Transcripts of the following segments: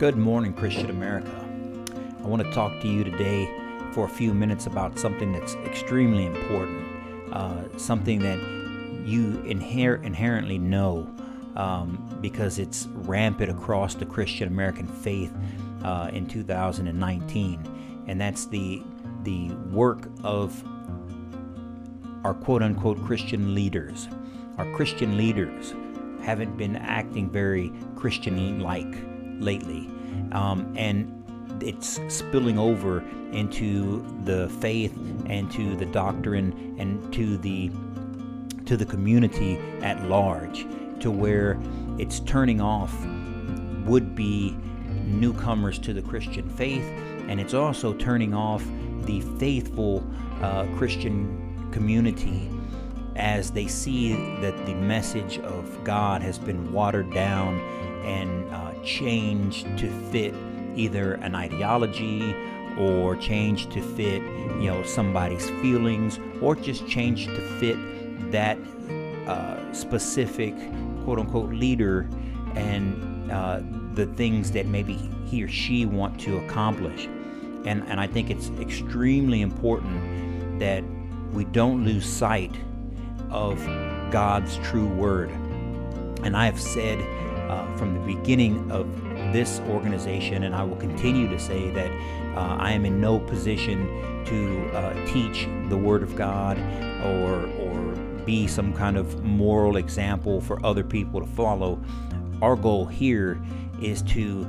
Good morning, Christian America. I want to talk to you today for a few minutes about something that's extremely important, uh, something that you inher- inherently know um, because it's rampant across the Christian American faith uh, in 2019, and that's the the work of our quote unquote Christian leaders. Our Christian leaders haven't been acting very Christian like lately. Um, and it's spilling over into the faith and to the doctrine and to the to the community at large to where it's turning off would be newcomers to the Christian faith and it's also turning off the faithful uh, Christian community as they see that the message of God has been watered down and uh, changed to fit either an ideology or changed to fit you know somebody's feelings or just changed to fit that uh, specific quote unquote leader and uh, the things that maybe he or she want to accomplish. And and I think it's extremely important that we don't lose sight of God's true word and I have said uh, from the beginning of this organization, and I will continue to say that uh, I am in no position to uh, teach the Word of God or or be some kind of moral example for other people to follow. Our goal here is to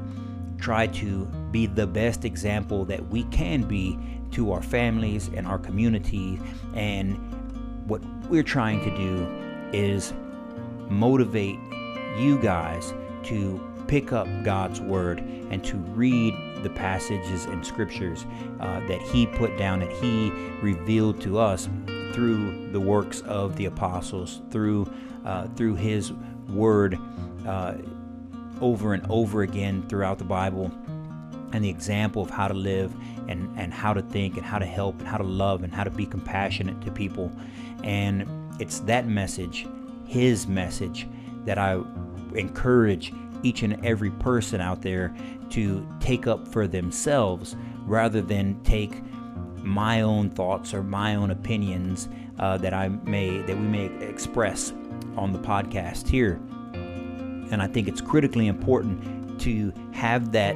try to be the best example that we can be to our families and our community. And we're trying to do is motivate you guys to pick up God's Word and to read the passages and scriptures uh, that He put down, that He revealed to us through the works of the apostles, through uh, through His Word uh, over and over again throughout the Bible, and the example of how to live and and how to think and how to help and how to love and how to be compassionate to people, and it's that message, His message, that I encourage each and every person out there to take up for themselves rather than take my own thoughts or my own opinions uh, that I may that we may express on the podcast here. And I think it's critically important to have that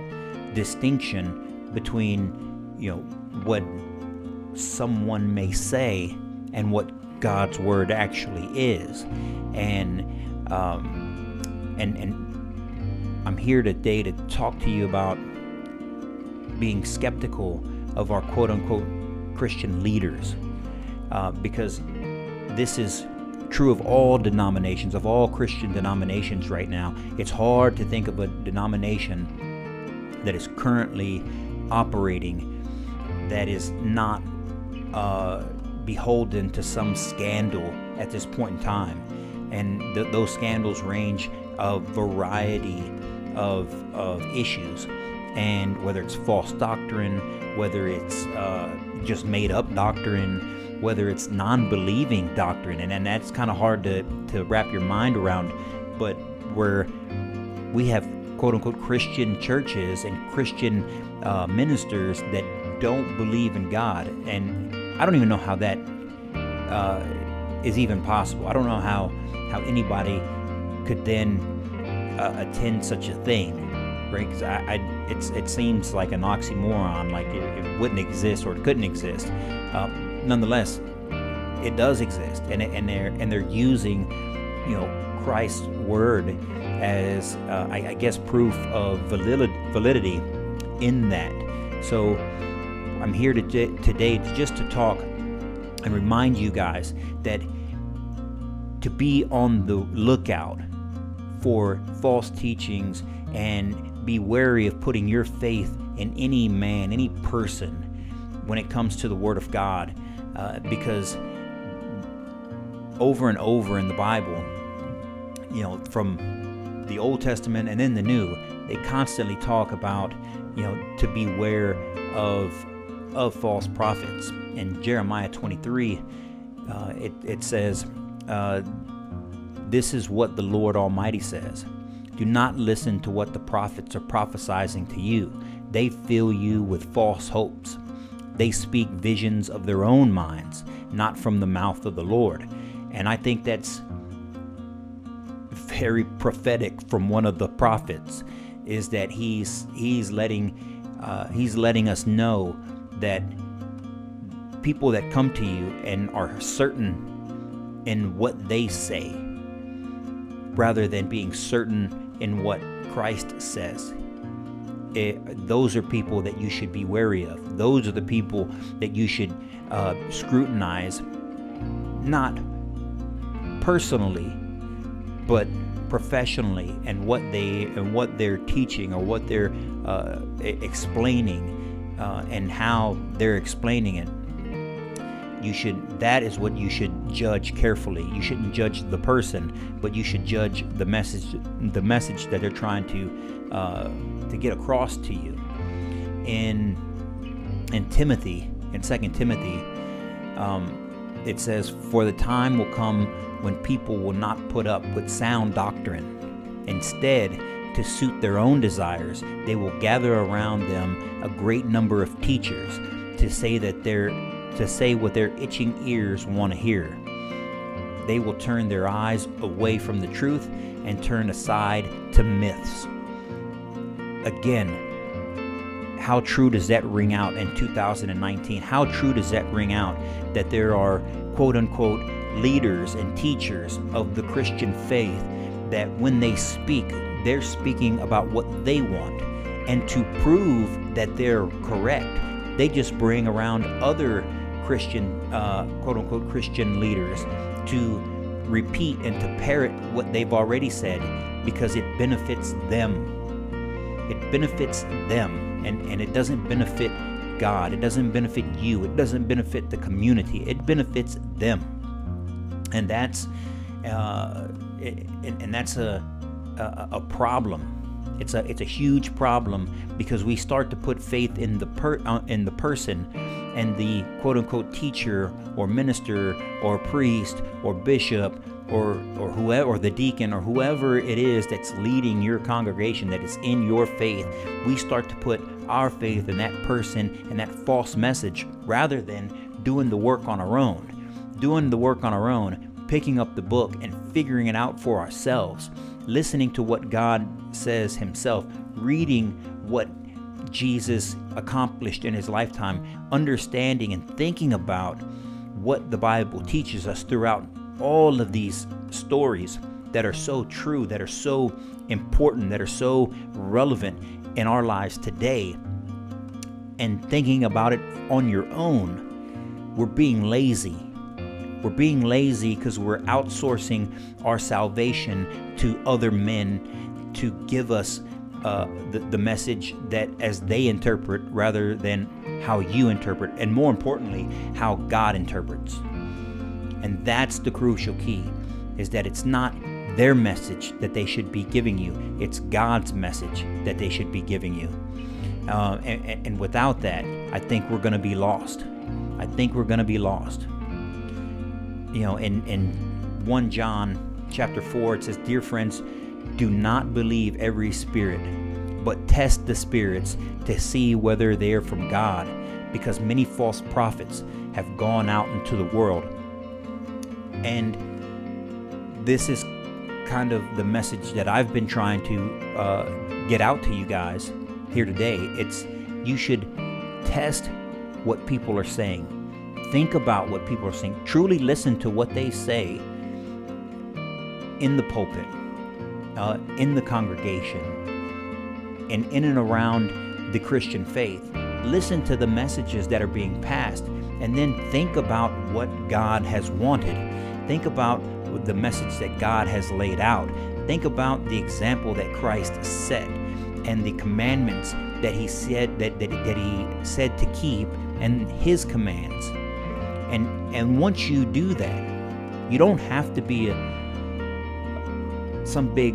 distinction between you know what someone may say and what God's word actually is, and um, and and I'm here today to talk to you about being skeptical of our quote unquote Christian leaders uh, because this is true of all denominations, of all Christian denominations right now. It's hard to think of a denomination that is currently operating that is not uh, beholden to some scandal at this point in time. And th- those scandals range a variety of, of issues. And whether it's false doctrine, whether it's uh, just made up doctrine, whether it's non believing doctrine, and, and that's kind of hard to, to wrap your mind around, but where we have quote unquote Christian churches and Christian uh, ministers that don't believe in God. And I don't even know how that uh, is even possible. I don't know how, how anybody could then uh, attend such a thing, right? Because I, I, it seems like an oxymoron, like it, it wouldn't exist or it couldn't exist. Um, nonetheless, it does exist, and and they're and they're using, you know, Christ's word as uh, I, I, guess proof of valid, validity in that. So I'm here to, today just to talk and remind you guys that to be on the lookout for false teachings and be wary of putting your faith in any man, any person when it comes to the Word of God. Uh, because over and over in the Bible, you know, from the Old Testament and then the New, they constantly talk about, you know, to beware of of false prophets. In Jeremiah 23, uh, it, it says, uh, this is what the Lord Almighty says Do not listen to what the prophets are prophesying to you. They fill you with false hopes. They speak visions of their own minds, not from the mouth of the Lord. And I think that's very prophetic from one of the prophets is that he's he's letting uh, he's letting us know that people that come to you and are certain in what they say rather than being certain in what Christ says. It, those are people that you should be wary of. Those are the people that you should uh, scrutinize, not personally, but professionally, and what they and what they're teaching or what they're uh, explaining, uh, and how they're explaining it you should that is what you should judge carefully. You shouldn't judge the person but you should judge the message the message that they're trying to uh, to get across to you. In in timothy in second timothy um, it says for the time will come when people will not put up with sound doctrine instead to suit their own desires they will gather around them a great number of teachers to say that they're to say what their itching ears want to hear. They will turn their eyes away from the truth and turn aside to myths. Again, how true does that ring out in 2019? How true does that ring out that there are quote unquote leaders and teachers of the Christian faith that when they speak, they're speaking about what they want. And to prove that they're correct, they just bring around other Christian, uh, quote unquote, Christian leaders to repeat and to parrot what they've already said because it benefits them. It benefits them and, and it doesn't benefit God. It doesn't benefit you. It doesn't benefit the community. It benefits them. And that's uh, and that's a, a, a problem. It's a it's a huge problem because we start to put faith in the per, uh, in the person and the quote unquote teacher or minister or priest or bishop or or whoever or the deacon or whoever it is that's leading your congregation that is in your faith we start to put our faith in that person and that false message rather than doing the work on our own doing the work on our own picking up the book and figuring it out for ourselves listening to what God says himself reading what Jesus accomplished in his lifetime, understanding and thinking about what the Bible teaches us throughout all of these stories that are so true, that are so important, that are so relevant in our lives today, and thinking about it on your own, we're being lazy. We're being lazy because we're outsourcing our salvation to other men to give us uh, the, the message that as they interpret rather than how you interpret, and more importantly, how God interprets. And that's the crucial key is that it's not their message that they should be giving you, it's God's message that they should be giving you. Uh, and, and without that, I think we're going to be lost. I think we're going to be lost. You know, in, in 1 John chapter 4, it says, Dear friends, do not believe every spirit, but test the spirits to see whether they are from God, because many false prophets have gone out into the world. And this is kind of the message that I've been trying to uh, get out to you guys here today. It's you should test what people are saying. Think about what people are saying. Truly listen to what they say in the pulpit uh, in the congregation and in and around the Christian faith. Listen to the messages that are being passed and then think about what God has wanted. Think about the message that God has laid out. Think about the example that Christ set and the commandments that he said that, that, that he said to keep and his commands. And and once you do that, you don't have to be a some big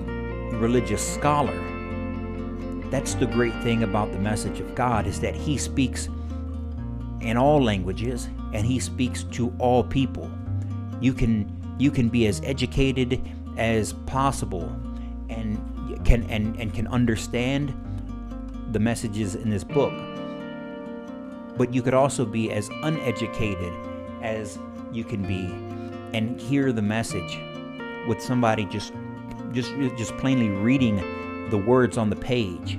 religious scholar. That's the great thing about the message of God is that he speaks in all languages and he speaks to all people. You can you can be as educated as possible and can and, and can understand the messages in this book. But you could also be as uneducated as you can be and hear the message with somebody just just just plainly reading the words on the page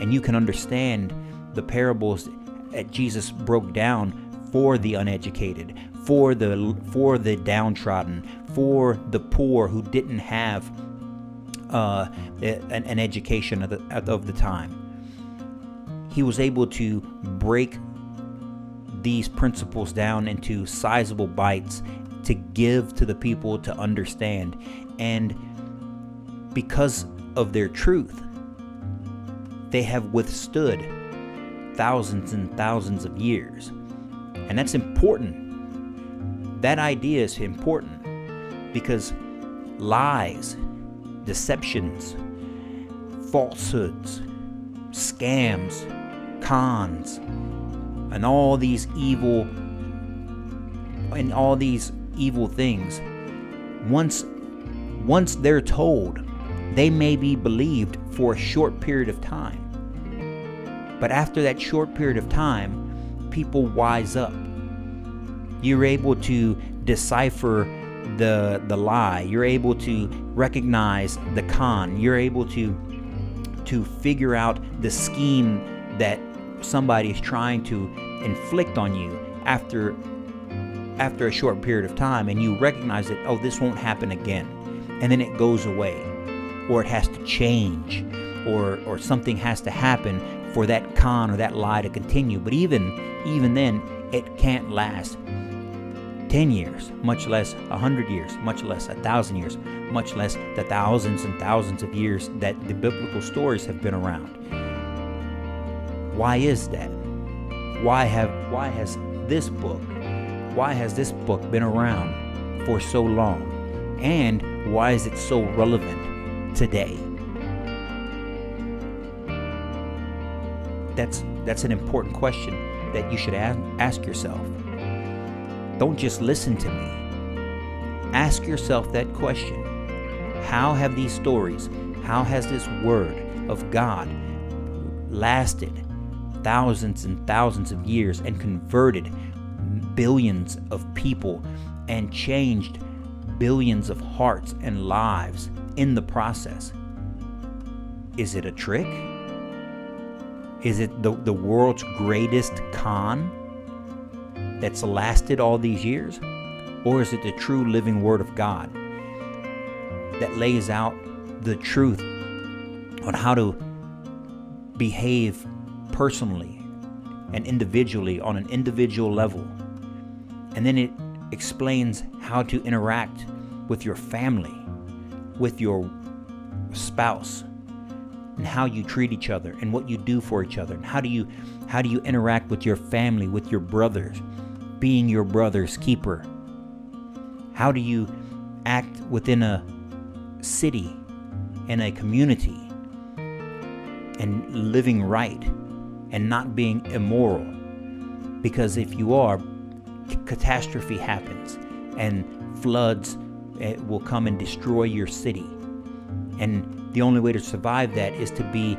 and you can understand the parables that Jesus broke down for the uneducated, for the for the downtrodden, for the poor who didn't have uh, an, an, education of the, of the time. He was able to break these principles down into sizable bites to give to the people to understand. And because of their truth, they have withstood thousands and thousands of years. And that's important. That idea is important because lies, deceptions, falsehoods, scams, cons, and all these evil and all these evil things once once they're told they may be believed for a short period of time. But after that short period of time people wise up. You're able to decipher the the lie. You're able to recognize the con. You're able to to figure out the scheme that somebody is trying to inflict on you after after a short period of time and you recognize that oh this won't happen again. And then it goes away. Or it has to change. Or or something has to happen for that con or that lie to continue. But even even then it can't last 10 years much less 100 years much less a thousand years much less the thousands and thousands of years that the biblical stories have been around. Why is that why have why has this book why has this book been around for so long? And why is it so relevant today? That's that's an important question that you should ask yourself. Don't just listen to me. Ask yourself that question. How have these stories, how has this word of God lasted thousands and thousands of years and converted billions of people and changed billions of hearts and lives in the process. Is it a trick? Is it the, the world's greatest con that's lasted all these years? Or is it the true living Word of God that lays out the truth on how to behave personally and individually on an individual level and then it explains how to interact with your family, with your spouse, and how you treat each other and what you do for each other. And how do you how do you interact with your family, with your brothers, being your brother's keeper? How do you act within a city and a community and living right and not being immoral? Because if you are, catastrophe happens and floods eh, will come and destroy your city. And the only way to survive that is to be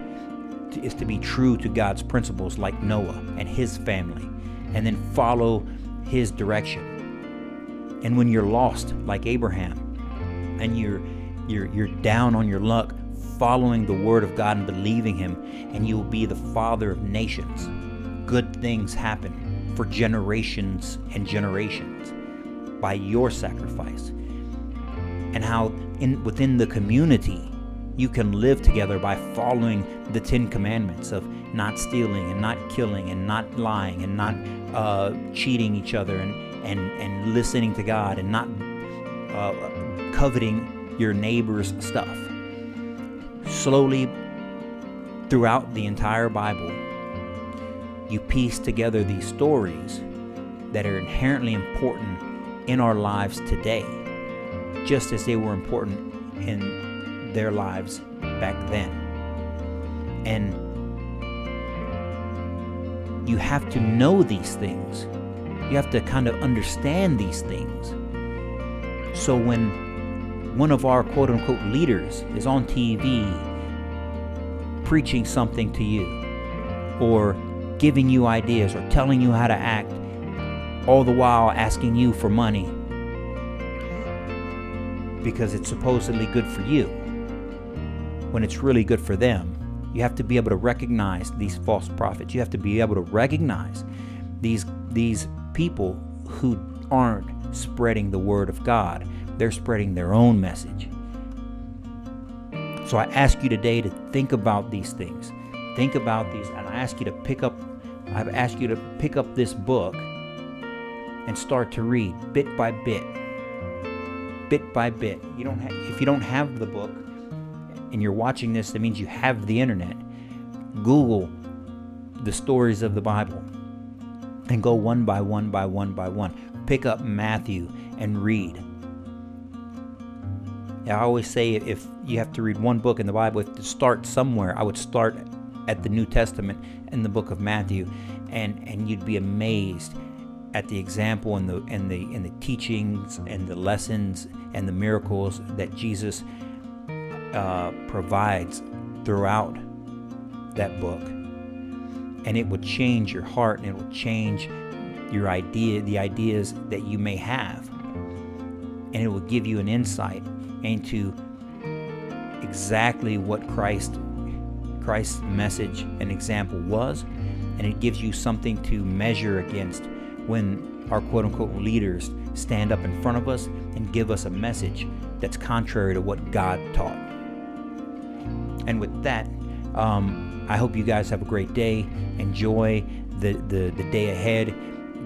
is to be true to God's principles like Noah and his family and then follow his direction. And when you're lost like Abraham and you're you're you're down on your luck following the word of God and believing him and you will be the father of nations. Good things happen for generations and generations by your sacrifice. And how in within the community you can live together by following the Ten Commandments of not stealing and not killing and not lying and not uh, cheating each other and, and, and listening to God and not uh, coveting your neighbor's stuff. Slowly, throughout the entire Bible, you piece together these stories that are inherently important in our lives today, just as they were important in their lives back then. And you have to know these things. You have to kind of understand these things. So when one of our quote unquote leaders is on TV preaching something to you or giving you ideas or telling you how to act, all the while asking you for money because it's supposedly good for you when it's really good for them. You have to be able to recognize these false prophets. You have to be able to recognize these these people who aren't spreading the word of God. They're spreading their own message. So I ask you today to think about these things. Think about these and I ask you to pick up I've asked you to pick up this book and start to read bit by bit. Bit by bit. You don't if you don't have the book and you're watching this, that means you have the internet. Google the stories of the Bible and go one by one by one by one. Pick up Matthew and read. I always say if you have to read one book in the Bible, if to start somewhere, I would start at the New Testament in the book of Matthew, and and you'd be amazed at the example and the and the and the teachings and the lessons and the miracles that Jesus uh, provides throughout that book, and it will change your heart and it will change your idea, the ideas that you may have, and it will give you an insight into exactly what Christ Christ's message and example was, and it gives you something to measure against when our quote unquote leaders stand up in front of us and give us a message that's contrary to what God taught. And with that, um, I hope you guys have a great day. Enjoy the, the, the day ahead.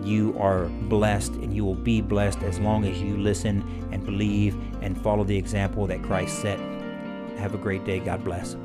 You are blessed and you will be blessed as long as you listen and believe and follow the example that Christ set. Have a great day. God bless.